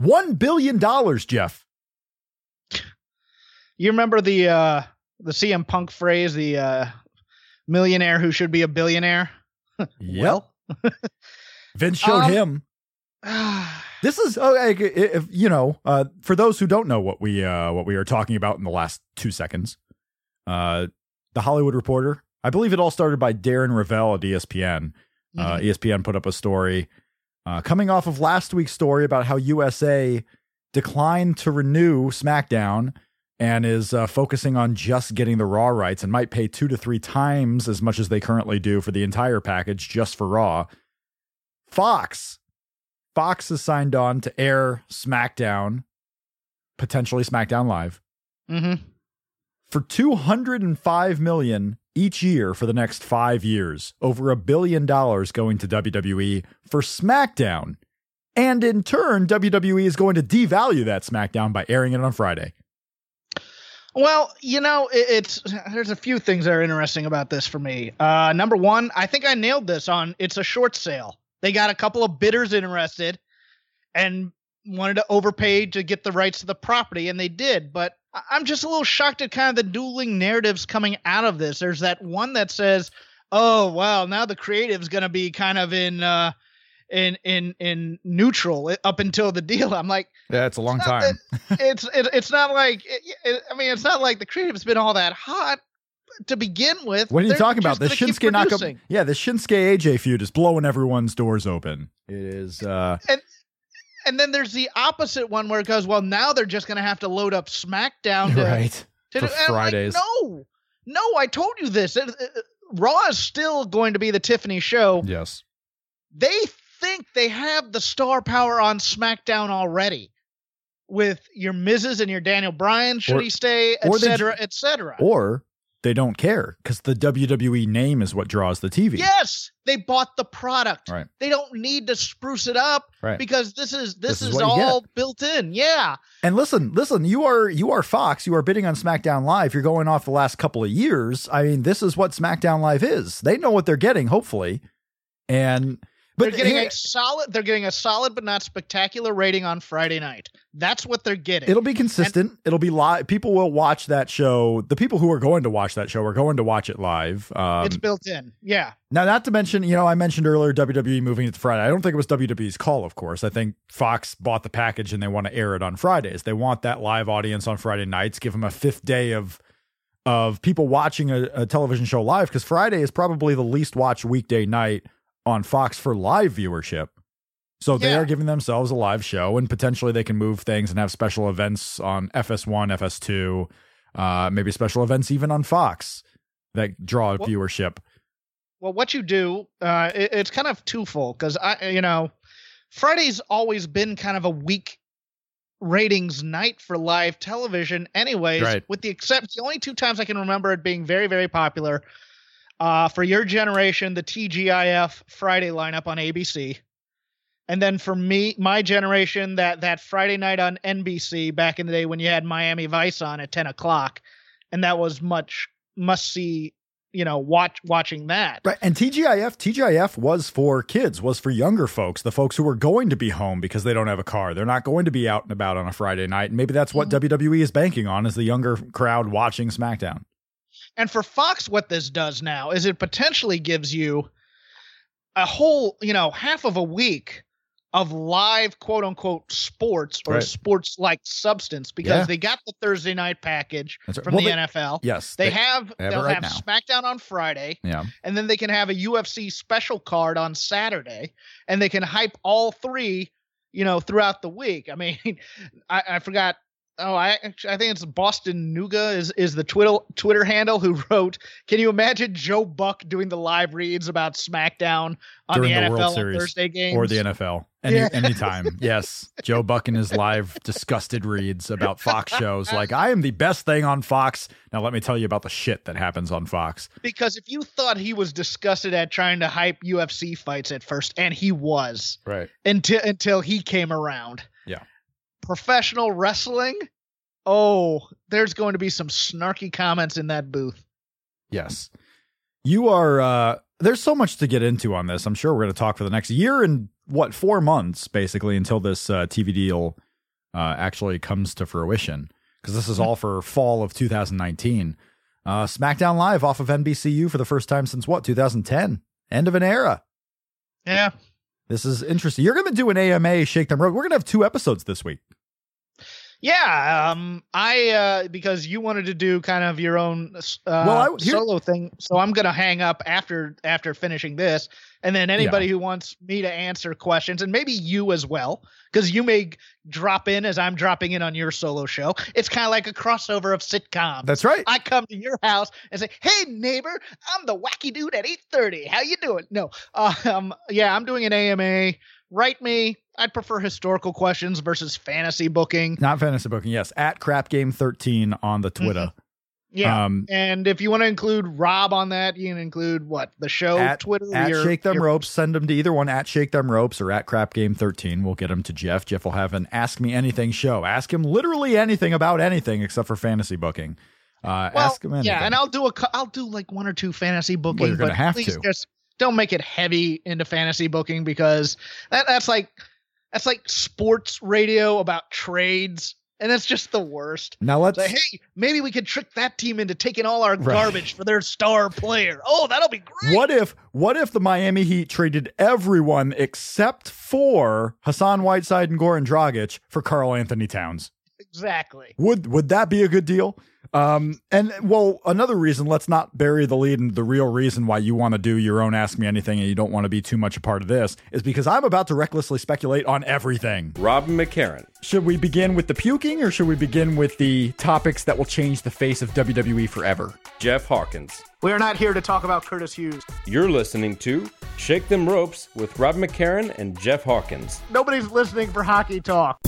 One billion dollars, Jeff. You remember the uh the CM Punk phrase, the uh millionaire who should be a billionaire? well, Vince showed Um, him. This is okay. If you know, uh, for those who don't know what we uh, what we are talking about in the last two seconds, uh, the Hollywood Reporter. I believe it all started by Darren Rovell at ESPN. Uh, ESPN put up a story uh, coming off of last week's story about how USA declined to renew SmackDown and is uh, focusing on just getting the Raw rights and might pay two to three times as much as they currently do for the entire package just for Raw. Fox Fox has signed on to air SmackDown, potentially SmackDown Live, mm-hmm. for 205 million each year for the next 5 years, over a billion dollars going to WWE for SmackDown. And in turn, WWE is going to devalue that SmackDown by airing it on Friday. Well, you know, it, it's there's a few things that are interesting about this for me. Uh, number one, I think I nailed this on it's a short sale. They got a couple of bidders interested and wanted to overpay to get the rights to the property, and they did. But I'm just a little shocked at kind of the dueling narratives coming out of this. There's that one that says, "Oh, well, now the creative's going to be kind of in." Uh, in in in neutral up until the deal. I'm like, Yeah, it's a long it's time. that- it's it, it's not like it, it- I mean, it's not like the creative's been all that hot to begin with. What are you talking about? The Shinsuke Nakamura. Yeah, the Shinsuke AJ feud is blowing everyone's doors open. It is uh And then there's the opposite one where it goes, well, now they're just going to have to load up SmackDown to, right. to for do- and I'm like, Fridays. no, no, I told you this. Raw is still going to be the Tiffany show. Yes. They think they have the star power on SmackDown already. With your Miz and your Daniel Bryan, should Or- he stay, or et cetera, et cetera. Or they don't care because the WWE name is what draws the TV. Yes, they bought the product. Right. They don't need to spruce it up Right. because this is this, This is is, all built in. Yeah. And listen, listen, you are you are Fox. You are bidding on SmackDown Live. You're going off the last couple of years. I mean, this is what SmackDown Live is. They know what they're getting, hopefully. And but they're getting here- a solid they're getting a solid but not spectacular rating on Friday night. That's what they're getting. It'll be consistent. It'll be live. People will watch that show. The people who are going to watch that show are going to watch it live. Um, it's built in. Yeah. now, not to mention, you know, I mentioned earlier WWE moving it to Friday. I don't think it was WWE's call, of course. I think Fox bought the package and they want to air it on Fridays. They want that live audience on Friday nights. Give them a fifth day of of people watching a, a television show live because Friday is probably the least watched weekday night on Fox for live viewership. So they Yeah. are giving themselves a live show, and potentially they can move things and have special events on FS1, FS2, uh, maybe special events even on Fox that draw Well- viewership. Well, what you do, uh, it, it's kind of twofold because I, you know, Friday's always been kind of a weak ratings night for live television, anyways. Right. With the except, the only two times I can remember it being very, very popular. Uh, for your generation, the TGIF Friday lineup on ABC, and then for me, my generation, that that Friday night on NBC back in the day when you had Miami Vice on at ten o'clock, and that was much must see. You know, watch watching that. Right. And TGIF, TGIF was for kids, was for younger folks, the folks who were going to be home because they don't have a car. They're not going to be out and about on a Friday night. And maybe that's what WWE is banking on is the younger crowd watching SmackDown. And for Fox, what this does now is it potentially gives you a whole, you know, half of a week of live quote unquote sports or Right. sports like substance because Yeah. they got the Thursday night package right. from Well, the they- NFL. Yes. They, have they have it they'll right have. SmackDown on Friday Yeah. and then they can have a UFC special card on Saturday and they can hype all three, you know, throughout the week. I mean, I, I forgot. Oh, I actually, I think it's Boston Nuga is is the Twitter Twitter handle who wrote. Can you imagine Joe Buck doing the live reads about SmackDown on During the the NFL Series Thursday games Or the NFL. Any Yeah. anytime. Yes. Joe Buck in his live disgusted reads about Fox shows like I am the best thing on Fox. Now let me tell you about the shit that happens on Fox. Because if you thought he was disgusted at trying to hype UFC fights at first, and he was Right. until until he came around. Professional wrestling. Oh, there's going to be some snarky comments in that booth. Yes. You are uh there's so much to get into on this. I'm sure we're going to talk for the next year and what 4 months basically until this uh, TV deal uh actually comes to fruition because this is all for fall of 2019. Uh SmackDown Live off of NBCU for the first time since what? 2010. End of an era. Yeah. This is interesting. You're going to do an AMA Shake Them Ropes. We're going to have two episodes this week. Yeah, um, I uh, because you wanted to do kind of your own uh, Well, I- here- solo thing, so I'm gonna hang up after after finishing this, and then anybody who wants me to answer questions, and maybe you as well, because you may drop in as I'm dropping in on your solo show. It's kind of like a crossover of sitcom. That's right. I come to your house and say, "Hey, neighbor, I'm the wacky dude at 8:30. How you doing?" No, uh, um, yeah, I'm doing an AMA. Write me. I'd prefer historical questions versus fantasy booking. Not fantasy booking. Yes, at Crap Game 13 on the Twitter. Yeah. Um, and if you want to include Rob on that, you can include what the show At- Twitter. at your- Shake Them your- Ropes, send them to either one at Shake Them Ropes or at Crap Game 13. We'll get them to Jeff. Jeff will have an Ask Me Anything show. Ask him literally anything about anything except for fantasy booking. Uh, Well, ask him anything. yeah, and I'll do a I'll do like one or two fantasy booking. you're gonna but have please to. Just don't make it heavy into fantasy booking because that that's like that's like sports radio about trades, and that's just the worst. now let's. Say, hey, maybe we could trick that team into taking all our Right. garbage for their star player. Oh, that'll be great. What if what if the Miami Heat traded everyone except for Hassan Whiteside and Goran Dragic for Karl-Anthony Towns? Exactly. Would would that be a good deal? Um, and well, another reason, let's not bury the lead and the real reason why you want to do your own Ask Me Anything and you don't want to be too much a part of this is because I'm about to recklessly speculate on everything. Robin McCarran. Should we begin with the puking or should we begin with the topics that will change the face of WWE forever? Jeff Hawkins. We are not here to talk about Curtis Hughes. You're listening to Shake Them Ropes with Rob McCarran and Jeff Hawkins. Nobody's listening for hockey talk.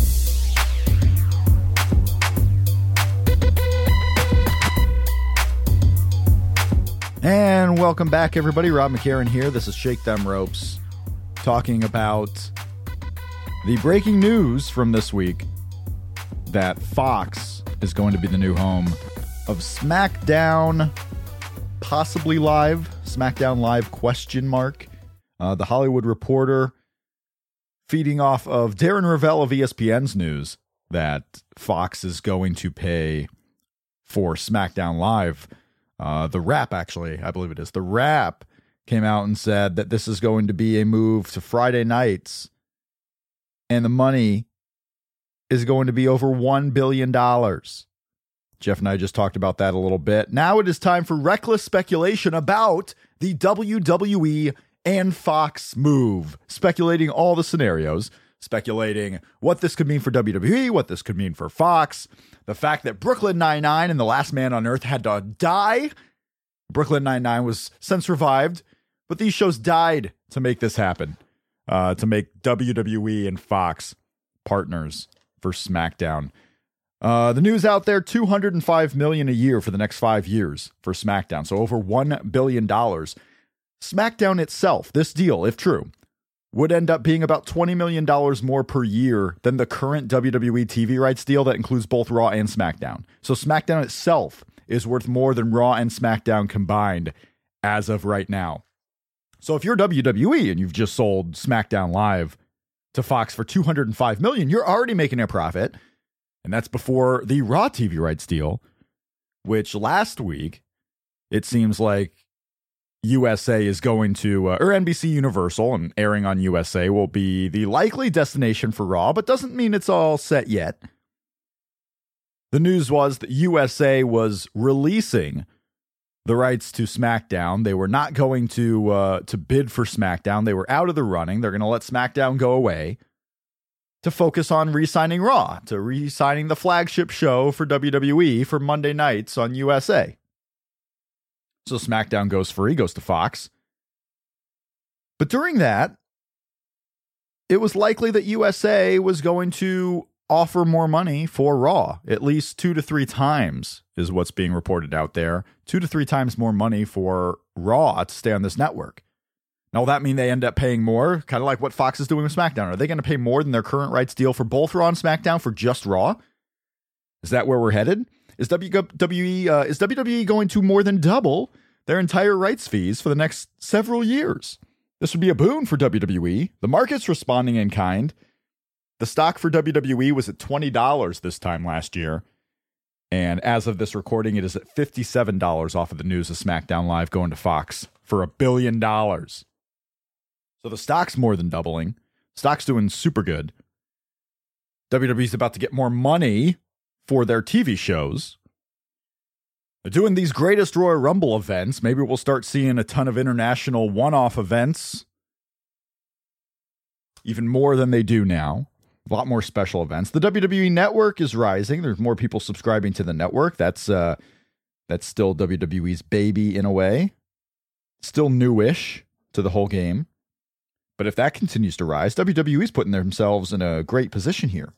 And welcome back, everybody. Rob McCarran here. This is Shake Them Ropes, talking about the breaking news from this week that Fox is going to be the new home of SmackDown, possibly live. SmackDown Live question mark. Uh, the Hollywood Reporter feeding off of Darren Rovell of ESPN's news that Fox is going to pay for SmackDown Live. Uh, the Rap, actually, I believe it is. The Wrap came out and said that this is going to be a move to Friday nights, and the money is going to be over $1 billion. Jeff and I just talked about that a little bit. Now it is time for reckless speculation about the WWE and Fox move, speculating all the scenarios, speculating what this could mean for WWE, what this could mean for Fox, the fact that Brooklyn Nine-Nine and The Last Man on Earth had to die. Brooklyn Nine-Nine was since revived, but these shows died to make this happen, uh, to make WWE and Fox partners for SmackDown. Uh, the news out there: two hundred and five million a year for the next five years for SmackDown, so over one billion dollars. SmackDown itself, this deal, if true, would end up being about $20 million more per year than the current WWE TV rights deal that includes both Raw and SmackDown. So SmackDown itself is worth more than Raw and SmackDown combined as of right now. So if you're WWE and you've just sold SmackDown Live to Fox for 205 million, you're already making a profit. And that's before the Raw TV rights deal, which last week it seems like USA is going to, uh, or NBC Universal and airing on USA will be the likely destination for Raw, but doesn't mean it's all set yet. The news was that USA was releasing the rights to SmackDown. They were not going to uh, to bid for SmackDown. They were out of the running. They're going to let SmackDown go away to focus on re-signing Raw, to re-signing the flagship show for WWE for Monday nights on USA. So SmackDown goes free, goes to Fox. But during that, it was likely that USA was going to offer more money for Raw, at least two to three times is what's being reported out there. Two to three times more money for Raw to stay on this network. Now, will that mean they end up paying more? Kind of like what Fox is doing with SmackDown. Are they going to pay more than their current rights deal for both Raw and SmackDown for just Raw? Is that where we're headed? Is WWE uh, is WWE going to more than double their entire rights fees for the next several years? This would be a boon for WWE. The market's responding in kind. The stock for WWE was at $20 this time last year. And as of this recording, it is at $57 off of the news of SmackDown Live going to Fox for a billion dollars. So the stock's more than doubling. Stock's doing super good. WWE's about to get more money for their TV shows. Doing these greatest Royal Rumble events. Maybe we'll start seeing a ton of international one off events, even more than they do now. A lot more special events. The WWE network is rising. There's more people subscribing to the network. That's uh that's still WWE's baby in a way. Still newish to the whole game. But if that continues to rise, WWE's putting themselves in a great position here.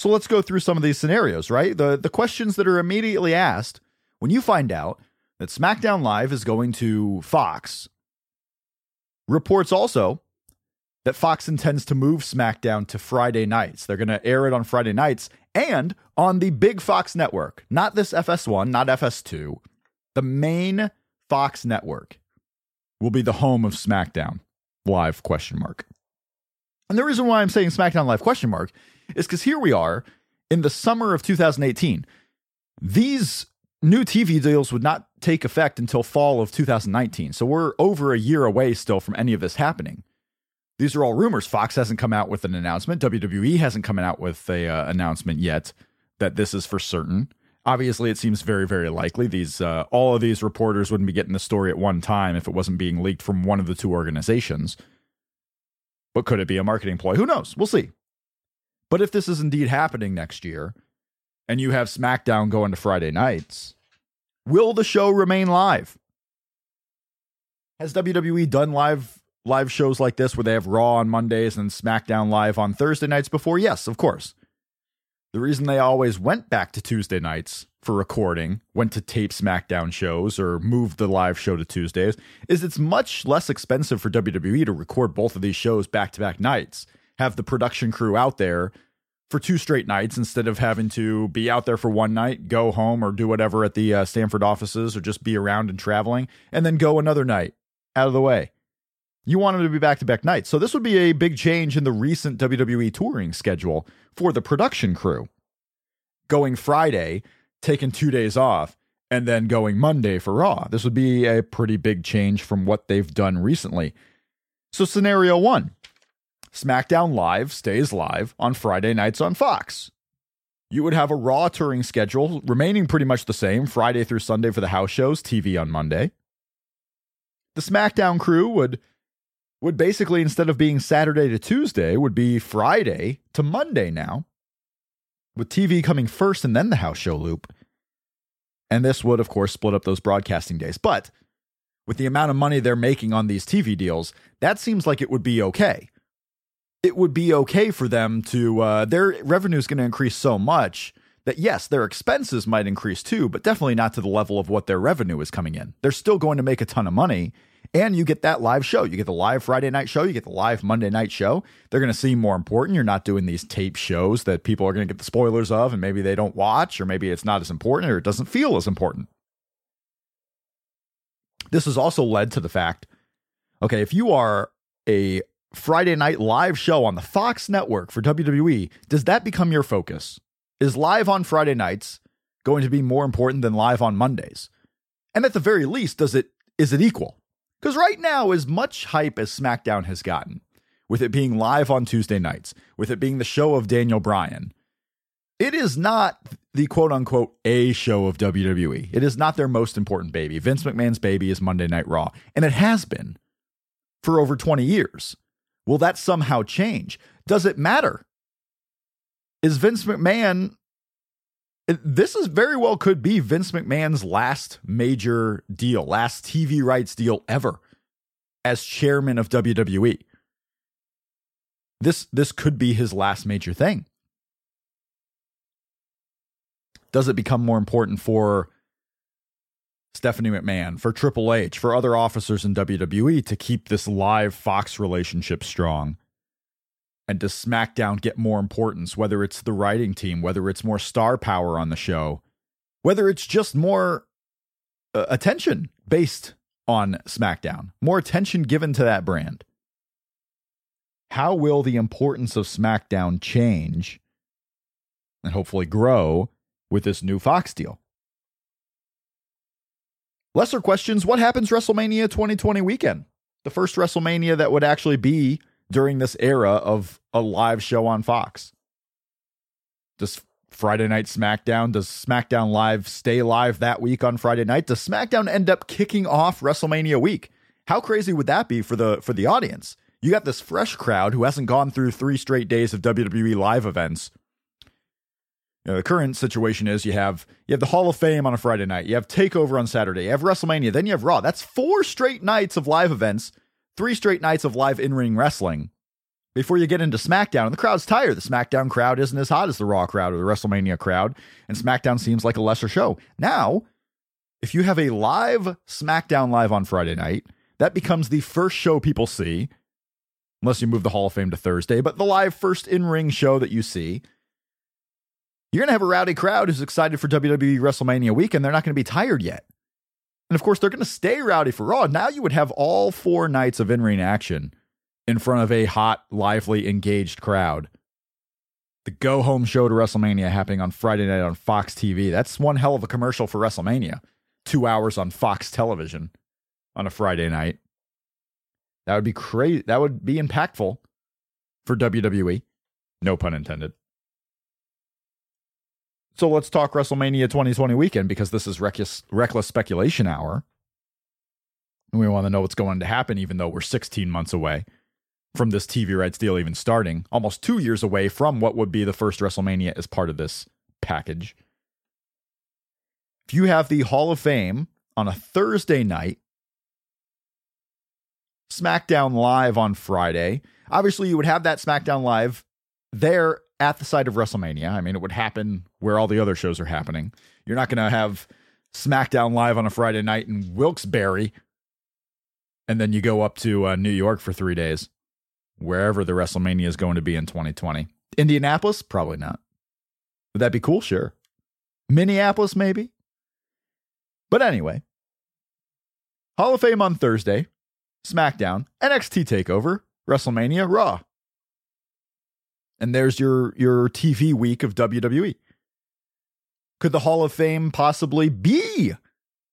So let's go through some of these scenarios, right? The the questions that are immediately asked when you find out that SmackDown Live is going to Fox. Reports also that Fox intends to move SmackDown to Friday nights. They're going to air it on Friday nights and on the big Fox network, not this FS1, not FS2. The main Fox network will be the home of SmackDown Live question mark. And the reason why I'm saying SmackDown Live question mark is because here we are in the summer of 2018. These new TV deals would not take effect until fall of 2019. So we're over a year away still from any of this happening. These are all rumors. Fox hasn't come out with an announcement. WWE hasn't come out with a uh, announcement yet that this is for certain. Obviously, it seems very, very likely these uh, all of these reporters wouldn't be getting the story at one time if it wasn't being leaked from one of the two organizations. But could it be a marketing ploy? Who knows? We'll see. But if this is indeed happening next year, and you have SmackDown going to Friday nights, will the show remain live? Has WWE done live live shows like this where they have Raw on Mondays and SmackDown live on Thursday nights before? Yes, of course. The reason they always went back to Tuesday nights for recording, went to tape SmackDown shows or moved the live show to Tuesdays, is it's much less expensive for WWE to record both of these shows back to back nights, have the production crew out there for two straight nights instead of having to be out there for one night, go home or do whatever at the uh, Stamford offices or just be around and traveling, and then go another night out of the way. You want them to be back to back nights. So this would be a big change in the recent WWE touring schedule for the production crew. Going Friday, taking two days off, and then going Monday for Raw. This would be a pretty big change from what they've done recently. So, scenario one SmackDown Live stays live on Friday nights on Fox. You would have a Raw touring schedule remaining pretty much the same Friday through Sunday for the house shows, TV on Monday. The SmackDown crew would would basically instead of being Saturday to Tuesday would be Friday to Monday now. With TV coming first and then the house show loop. And this would of course split up those broadcasting days. But with the amount of money they're making on these TV deals, that seems like it would be okay. It would be okay for them to uh, their revenue is going to increase so much that yes, their expenses might increase too, but definitely not to the level of what their revenue is coming in. They're still going to make a ton of money and you get that live show. You get the live Friday night show. You get the live Monday night show. They're going to seem more important. You're not doing these tape shows that people are going to get the spoilers of, and maybe they don't watch, or maybe it's not as important, or it doesn't feel as important. This has also led to the fact okay, if you are a Friday night live show on the Fox network for WWE, does that become your focus? Is live on Friday nights going to be more important than live on Mondays? And at the very least, does it is it equal? Because right now, as much hype as SmackDown has gotten, with it being live on Tuesday nights, with it being the show of Daniel Bryan, it is not the quote unquote A show of WWE. It is not their most important baby. Vince McMahon's baby is Monday Night Raw, and it has been for over 20 years. Will that somehow change? Does it matter? Is Vince McMahon this is very well could be Vince McMahon's last major deal, last TV rights deal ever as chairman of WWE. this this could be his last major thing. Does it become more important for Stephanie McMahon, for Triple H, for other officers in WWE to keep this live Fox relationship strong? And does SmackDown get more importance, whether it's the writing team, whether it's more star power on the show, whether it's just more uh, attention based on SmackDown, more attention given to that brand? How will the importance of SmackDown change and hopefully grow with this new Fox deal? Lesser questions What happens WrestleMania 2020 weekend? The first WrestleMania that would actually be during this era of a live show on Fox. Does Friday Night SmackDown, does SmackDown Live stay live that week on Friday night? Does SmackDown end up kicking off WrestleMania week? How crazy would that be for the for the audience? You got this fresh crowd who hasn't gone through three straight days of WWE live events you know, the current situation is you have you have the Hall of Fame on a Friday night, you have Takeover on Saturday, you have WrestleMania, then you have Raw. That's four straight nights of live events, three straight nights of live in-ring wrestling. Before you get into SmackDown, and the crowd's tired. The SmackDown crowd isn't as hot as the Raw crowd or the WrestleMania crowd, and SmackDown seems like a lesser show. Now, if you have a live SmackDown live on Friday night, that becomes the first show people see, unless you move the Hall of Fame to Thursday, but the live first in-ring show that you see you're going to have a rowdy crowd who's excited for WWE WrestleMania week, and they're not going to be tired yet. And of course, they're going to stay rowdy for Raw. Now you would have all four nights of in ring action in front of a hot, lively, engaged crowd. The go home show to WrestleMania happening on Friday night on Fox TV. That's one hell of a commercial for WrestleMania. Two hours on Fox television on a Friday night. That would be crazy. That would be impactful for WWE. No pun intended. So let's talk WrestleMania 2020 weekend because this is reckless, reckless speculation hour. And we want to know what's going to happen, even though we're 16 months away from this TV rights deal even starting, almost two years away from what would be the first WrestleMania as part of this package. If you have the Hall of Fame on a Thursday night, SmackDown Live on Friday, obviously you would have that SmackDown Live there at the site of WrestleMania. I mean, it would happen where all the other shows are happening. You're not going to have SmackDown live on a Friday night in Wilkes-Barre, and then you go up to uh, New York for three days, wherever the WrestleMania is going to be in 2020. Indianapolis, probably not. Would that be cool? Sure. Minneapolis, maybe. But anyway, Hall of Fame on Thursday, SmackDown, NXT Takeover, WrestleMania, Raw and there's your your TV week of WWE. Could the Hall of Fame possibly be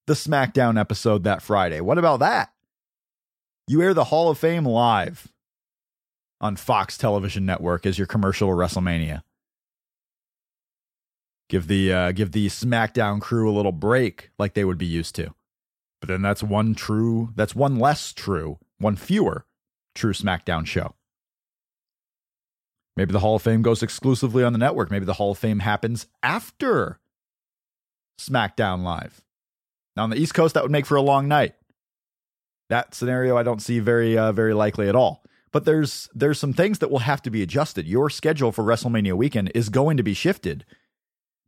the SmackDown episode that Friday? What about that? You air the Hall of Fame live on Fox Television Network as your commercial WrestleMania. Give the uh, give the SmackDown crew a little break like they would be used to. But then that's one true, that's one less true, one fewer true SmackDown show. Maybe the Hall of Fame goes exclusively on the network. Maybe the Hall of Fame happens after SmackDown Live. Now on the East Coast, that would make for a long night. That scenario I don't see very uh, very likely at all. But there's there's some things that will have to be adjusted. Your schedule for WrestleMania weekend is going to be shifted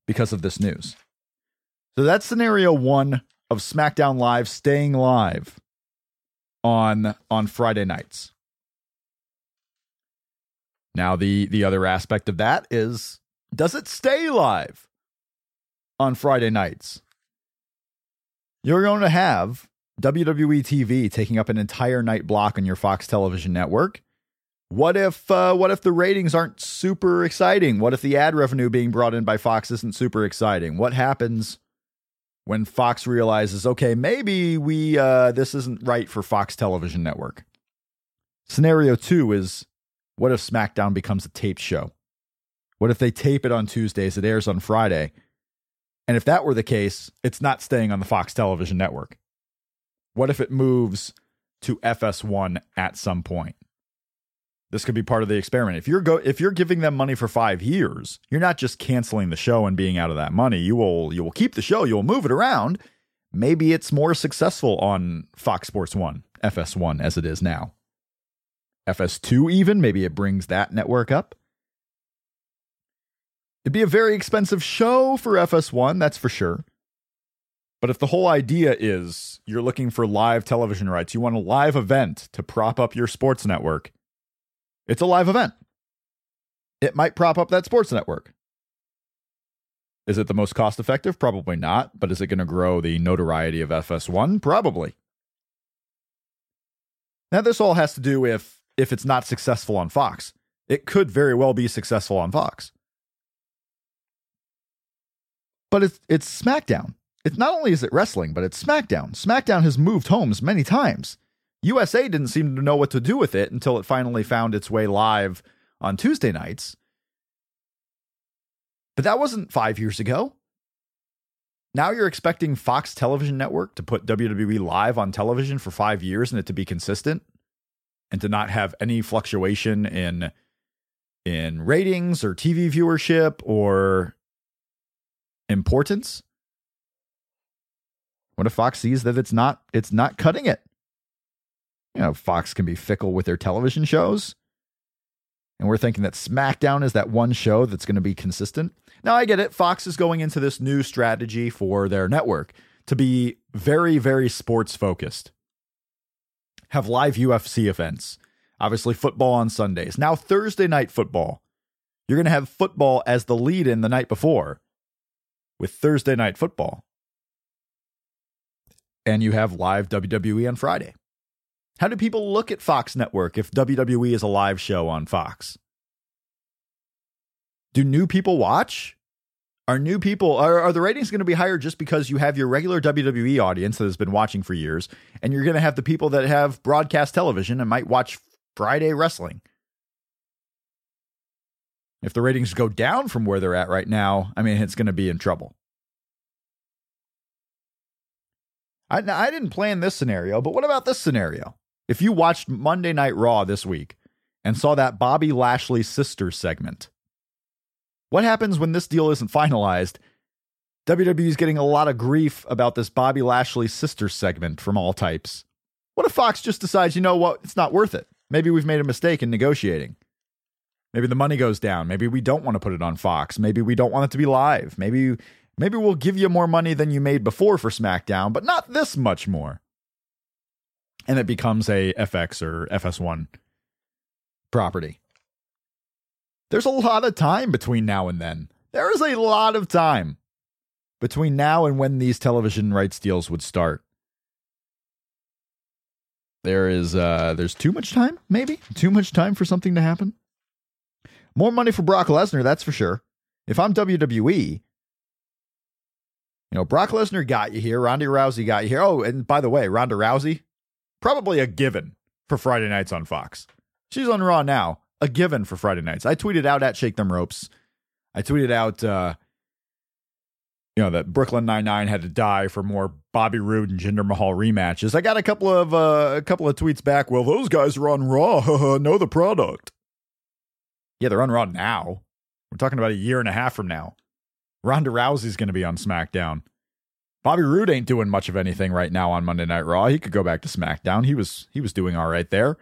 because of this news. So that's scenario one of SmackDown Live staying live on on Friday nights. Now, the, the other aspect of that is does it stay live on Friday nights? You're going to have WWE TV taking up an entire night block on your Fox television network. What if uh, what if the ratings aren't super exciting? What if the ad revenue being brought in by Fox isn't super exciting? What happens when Fox realizes, okay, maybe we uh, this isn't right for Fox television network? Scenario two is what if SmackDown becomes a taped show? What if they tape it on Tuesdays, it airs on Friday? And if that were the case, it's not staying on the Fox television network. What if it moves to FS1 at some point? This could be part of the experiment. If you're go if you're giving them money for 5 years, you're not just canceling the show and being out of that money. You will you will keep the show, you'll move it around. Maybe it's more successful on Fox Sports 1, FS1 as it is now FS2 even. Maybe it brings that network up. It'd be a very expensive show for FS1, that's for sure. But if the whole idea is you're looking for live television rights, you want a live event to prop up your sports network, it's a live event. It might prop up that sports network. Is it the most cost effective? Probably not. But is it going to grow the notoriety of FS1? Probably. Now, this all has to do with if it's not successful on Fox. It could very well be successful on Fox. But it's, it's SmackDown. It's not only is it wrestling, but it's SmackDown. SmackDown has moved homes many times. USA didn't seem to know what to do with it until it finally found its way live on Tuesday nights. But that wasn't five years ago. Now you're expecting Fox Television Network to put WWE live on television for five years and it to be consistent and to not have any fluctuation in in ratings or TV viewership or importance. What if Fox sees that it's not it's not cutting it? You know, Fox can be fickle with their television shows. And we're thinking that SmackDown is that one show that's going to be consistent. Now, I get it. Fox is going into this new strategy for their network to be very, very sports focused. Have live UFC events. Obviously, football on Sundays. Now, Thursday night football. You're going to have football as the lead in the night before with Thursday night football. And you have live WWE on Friday. How do people look at Fox Network if WWE is a live show on Fox? Do new people watch? Are new people are, are the ratings going to be higher just because you have your regular WWE audience that has been watching for years and you're going to have the people that have broadcast television and might watch Friday wrestling? If the ratings go down from where they're at right now, I mean it's going to be in trouble. I, I didn't plan this scenario, but what about this scenario? If you watched Monday Night Raw this week and saw that Bobby Lashley sister segment, what happens when this deal isn't finalized? WWE is getting a lot of grief about this Bobby Lashley sister segment from all types. What if Fox just decides, you know what, it's not worth it? Maybe we've made a mistake in negotiating. Maybe the money goes down. Maybe we don't want to put it on Fox. Maybe we don't want it to be live. Maybe maybe we'll give you more money than you made before for SmackDown, but not this much more and it becomes a FX or FS1 property. There's a lot of time between now and then. There is a lot of time between now and when these television rights deals would start. There is uh there's too much time, maybe? Too much time for something to happen. More money for Brock Lesnar, that's for sure. If I'm WWE, you know, Brock Lesnar got you here, Ronda Rousey got you here. Oh, and by the way, Ronda Rousey, probably a given for Friday nights on Fox. She's on Raw now, a given for Friday nights. I tweeted out at Shake Them Ropes. I tweeted out, uh, you know, that Brooklyn Nine Nine had to die for more Bobby Roode and Jinder Mahal rematches. I got a couple of uh, a couple of tweets back. Well, those guys are on Raw. know the product. Yeah, they're on Raw now. We're talking about a year and a half from now. Ronda Rousey's going to be on SmackDown. Bobby Roode ain't doing much of anything right now on Monday Night Raw. He could go back to SmackDown. He was he was doing all right there.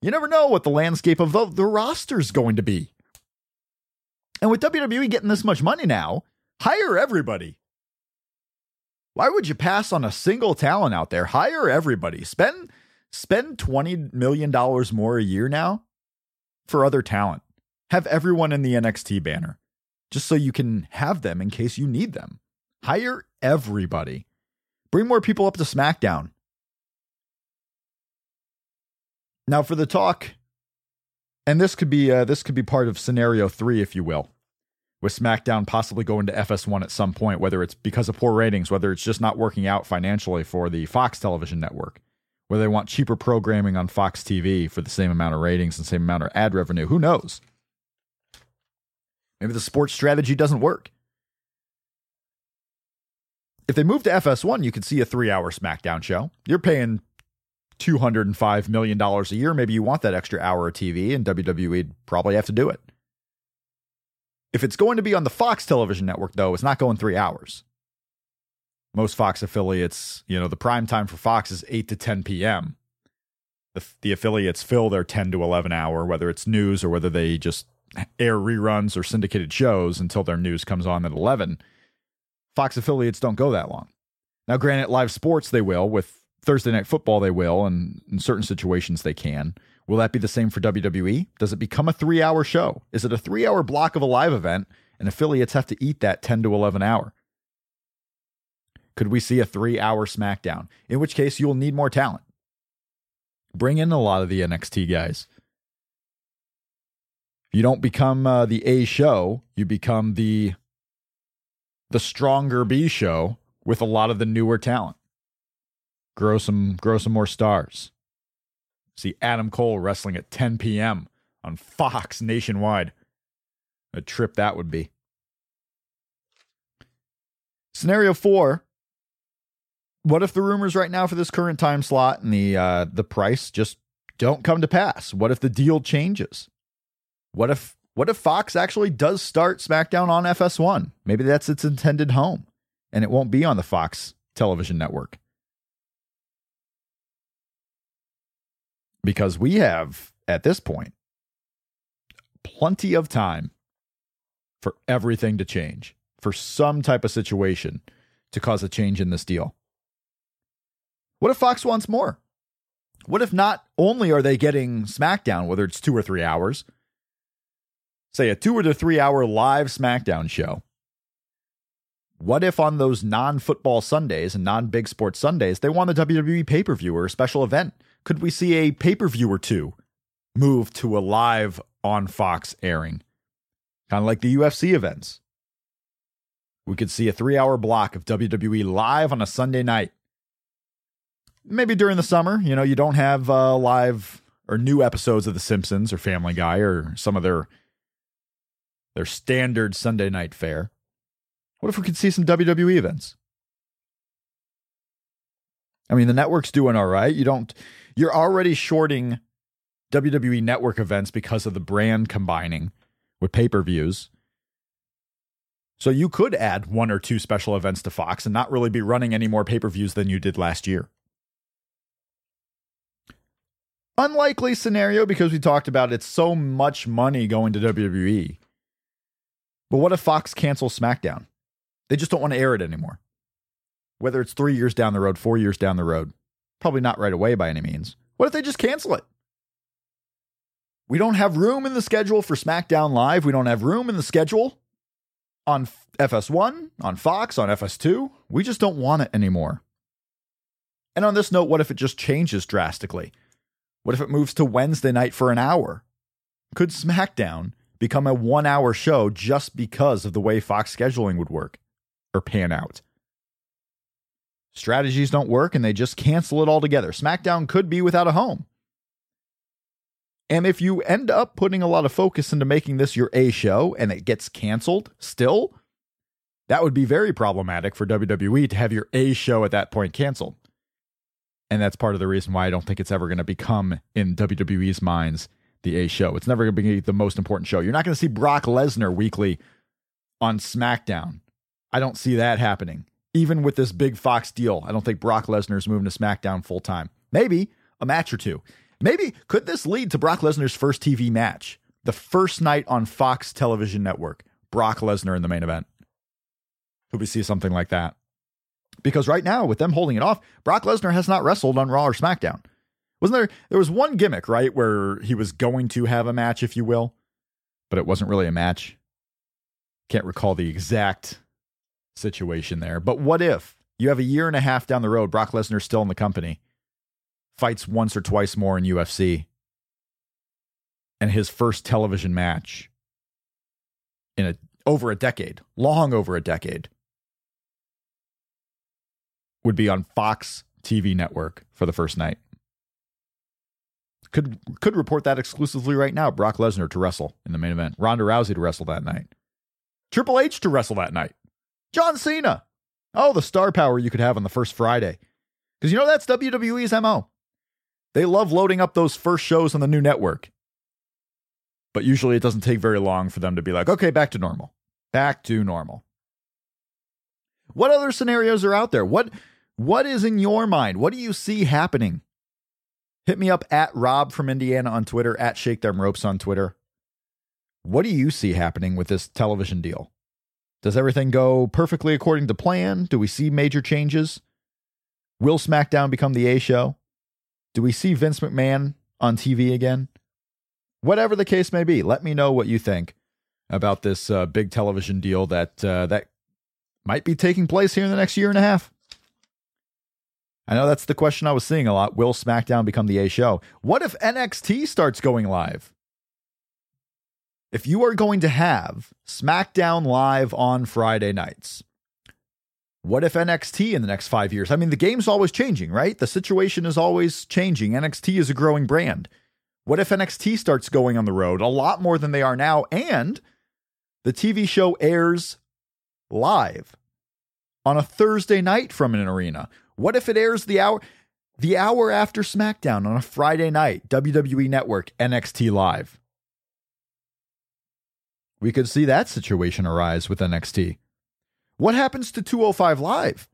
You never know what the landscape of the, the roster's going to be. And with WWE getting this much money now, hire everybody. Why would you pass on a single talent out there? Hire everybody. Spend spend 20 million dollars more a year now for other talent. Have everyone in the NXT banner just so you can have them in case you need them. Hire everybody. Bring more people up to SmackDown. Now for the talk, and this could be uh, this could be part of scenario three, if you will, with SmackDown possibly going to FS1 at some point, whether it's because of poor ratings, whether it's just not working out financially for the Fox television network, whether they want cheaper programming on Fox TV for the same amount of ratings and same amount of ad revenue. Who knows? Maybe the sports strategy doesn't work. If they move to FS1, you could see a three hour SmackDown show. You're paying $205 million a year. Maybe you want that extra hour of TV, and WWE'd probably have to do it. If it's going to be on the Fox television network, though, it's not going three hours. Most Fox affiliates, you know, the prime time for Fox is 8 to 10 p.m. the, the affiliates fill their 10 to 11 hour, whether it's news or whether they just air reruns or syndicated shows until their news comes on at 11. Fox affiliates don't go that long. Now, granted, live sports they will. With Thursday Night Football, they will. And in certain situations, they can. Will that be the same for WWE? Does it become a three hour show? Is it a three hour block of a live event and affiliates have to eat that 10 to 11 hour? Could we see a three hour SmackDown? In which case, you'll need more talent. Bring in a lot of the NXT guys. You don't become uh, the A show, you become the the stronger B show with a lot of the newer talent. Grow some grow some more stars. See Adam Cole wrestling at 10 p.m. on Fox nationwide. A trip that would be. Scenario four. What if the rumors right now for this current time slot and the uh, the price just don't come to pass? What if the deal changes? What if what if Fox actually does start SmackDown on FS1? Maybe that's its intended home, and it won't be on the Fox television network. Because we have, at this point, plenty of time for everything to change, for some type of situation to cause a change in this deal. What if Fox wants more? What if not only are they getting SmackDown, whether it's two or three hours, say a two or three hour live SmackDown show? What if on those non football Sundays and non big sports Sundays, they want the WWE pay per view or a special event? Could we see a pay per view or two move to a live on Fox airing? Kind of like the UFC events. We could see a three hour block of WWE live on a Sunday night. Maybe during the summer, you know, you don't have uh, live or new episodes of The Simpsons or Family Guy or some of their their standard Sunday night fare. What if we could see some WWE events? I mean, the network's doing all right. You don't you're already shorting WWE network events because of the brand combining with pay-per-views. So you could add one or two special events to Fox and not really be running any more pay-per-views than you did last year. Unlikely scenario because we talked about it's so much money going to WWE. But what if Fox cancels SmackDown? They just don't want to air it anymore. Whether it's three years down the road, four years down the road, Probably not right away by any means. What if they just cancel it? We don't have room in the schedule for SmackDown Live. We don't have room in the schedule on FS1, on Fox, on FS2. We just don't want it anymore. And on this note, what if it just changes drastically? What if it moves to Wednesday night for an hour? Could SmackDown become a one hour show just because of the way Fox scheduling would work or pan out? Strategies don't work and they just cancel it altogether. SmackDown could be without a home. And if you end up putting a lot of focus into making this your A show and it gets canceled still, that would be very problematic for WWE to have your A show at that point canceled. And that's part of the reason why I don't think it's ever going to become, in WWE's minds, the A show. It's never going to be the most important show. You're not going to see Brock Lesnar weekly on SmackDown. I don't see that happening even with this big Fox deal, I don't think Brock Lesnar is moving to SmackDown full time. Maybe a match or two. Maybe could this lead to Brock Lesnar's first TV match? The first night on Fox television network, Brock Lesnar in the main event. Could we see something like that? Because right now, with them holding it off, Brock Lesnar has not wrestled on Raw or SmackDown. Wasn't there? There was one gimmick, right, where he was going to have a match, if you will, but it wasn't really a match. Can't recall the exact situation there. But what if you have a year and a half down the road, Brock Lesnar still in the company, fights once or twice more in UFC, and his first television match in a over a decade, long over a decade, would be on Fox TV network for the first night. Could could report that exclusively right now. Brock Lesnar to wrestle in the main event. Ronda Rousey to wrestle that night. Triple H to wrestle that night. John Cena. Oh, the star power you could have on the first Friday. Because you know that's WWE's MO. They love loading up those first shows on the new network. But usually it doesn't take very long for them to be like, okay, back to normal. Back to normal. What other scenarios are out there? What what is in your mind? What do you see happening? Hit me up at Rob from Indiana on Twitter, at Shake Them Ropes on Twitter. What do you see happening with this television deal? Does everything go perfectly according to plan? Do we see major changes? Will SmackDown become the A show? Do we see Vince McMahon on TV again? Whatever the case may be, let me know what you think about this uh, big television deal that uh, that might be taking place here in the next year and a half. I know that's the question I was seeing a lot. Will SmackDown become the A show? What if NXT starts going live? If you are going to have SmackDown live on Friday nights, what if NXT in the next five years? I mean, the game's always changing, right? The situation is always changing. NXT is a growing brand. What if NXT starts going on the road a lot more than they are now and the TV show airs live on a Thursday night from an arena? What if it airs the hour the hour after SmackDown on a Friday night, WWE Network, NXT Live? We could see that situation arise with NXT. What happens to 205 Live?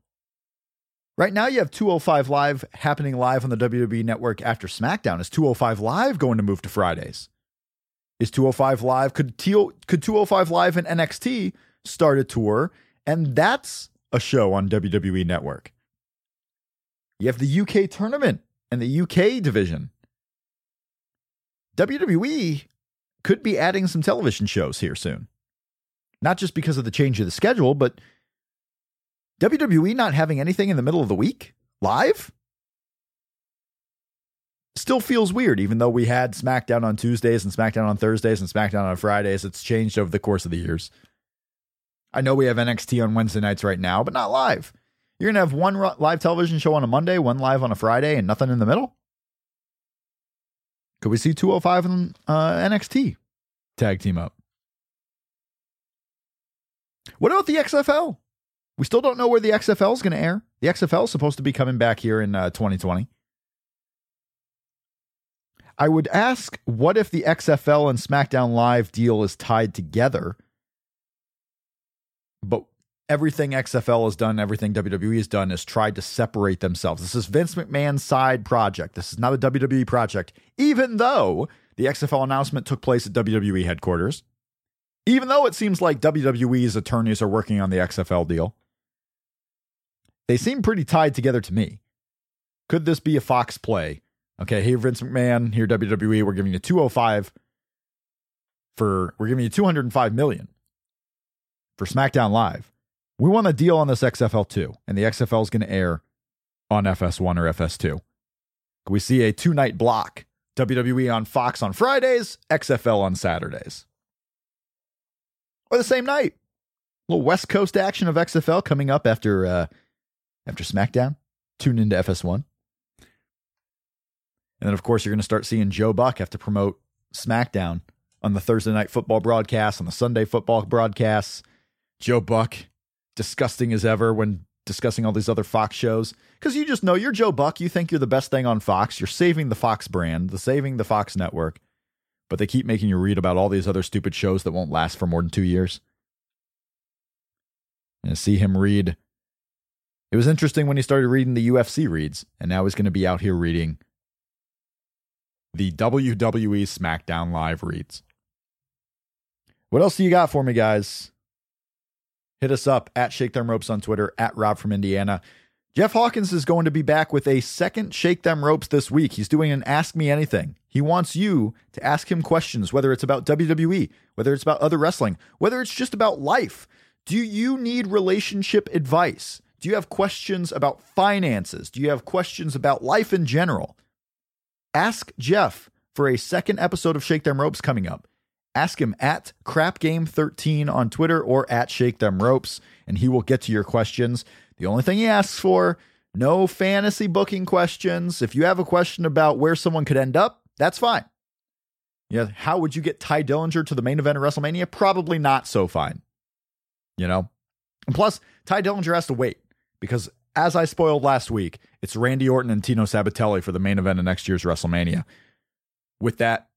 Right now, you have 205 Live happening live on the WWE Network after SmackDown. Is 205 Live going to move to Fridays? Is 205 Live could could 205 Live and NXT start a tour, and that's a show on WWE Network? You have the UK tournament and the UK division. WWE could be adding some television shows here soon. Not just because of the change of the schedule, but WWE not having anything in the middle of the week live still feels weird, even though we had SmackDown on Tuesdays and SmackDown on Thursdays and SmackDown on Fridays. It's changed over the course of the years. I know we have NXT on Wednesday nights right now, but not live. You're going to have one live television show on a Monday, one live on a Friday, and nothing in the middle? Could we see 205 and uh, NXT tag team up? What about the XFL? We still don't know where the XFL is going to air. The XFL is supposed to be coming back here in uh, 2020. I would ask what if the XFL and SmackDown Live deal is tied together? But everything XFL has done, everything WWE has done is tried to separate themselves. This is Vince McMahon's side project. This is not a WWE project, even though the XFL announcement took place at WWE headquarters. Even though it seems like WWE's attorneys are working on the XFL deal, they seem pretty tied together to me. Could this be a Fox play? Okay, here Vince McMahon, here WWE, we're giving you 205 for we're giving you 205 million for SmackDown Live. We want a deal on this XFL too, and the XFL is going to air on FS1 or FS2. We see a two night block WWE on Fox on Fridays, XFL on Saturdays. Or the same night. A little West Coast action of XFL coming up after uh, after SmackDown. Tune into FS1. And then, of course, you're going to start seeing Joe Buck have to promote SmackDown on the Thursday night football broadcast, on the Sunday football broadcasts. Joe Buck disgusting as ever when discussing all these other Fox shows because you just know you're Joe Buck. You think you're the best thing on Fox. You're saving the Fox brand, the saving the Fox network, but they keep making you read about all these other stupid shows that won't last for more than two years. And see him read. It was interesting when he started reading the UFC reads, and now he's going to be out here reading the WWE SmackDown Live reads. What else do you got for me, guys? Hit us up at Shake Them Ropes on Twitter, at Rob from Indiana. Jeff Hawkins is going to be back with a second Shake Them Ropes this week. He's doing an Ask Me Anything. He wants you to ask him questions, whether it's about WWE, whether it's about other wrestling, whether it's just about life. Do you need relationship advice? Do you have questions about finances? Do you have questions about life in general? Ask Jeff for a second episode of Shake Them Ropes coming up. Ask him at crapgame13 on Twitter or at Shake Them Ropes, and he will get to your questions. The only thing he asks for no fantasy booking questions. If you have a question about where someone could end up, that's fine. Yeah, how would you get Tye Dillinger to the main event of WrestleMania? Probably not so fine. You know? And plus, Tye Dillinger has to wait because, as I spoiled last week, it's Randy Orton and Tino Sabbatelli for the main event of next year's WrestleMania. With that,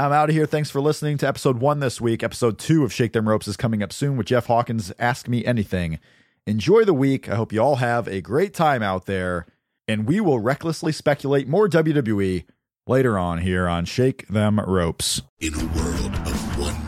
I'm out of here. Thanks for listening to episode one this week. Episode two of Shake Them Ropes is coming up soon with Jeff Hawkins. Ask Me Anything. Enjoy the week. I hope you all have a great time out there, and we will recklessly speculate more WWE later on here on Shake Them Ropes. In a world of 1 million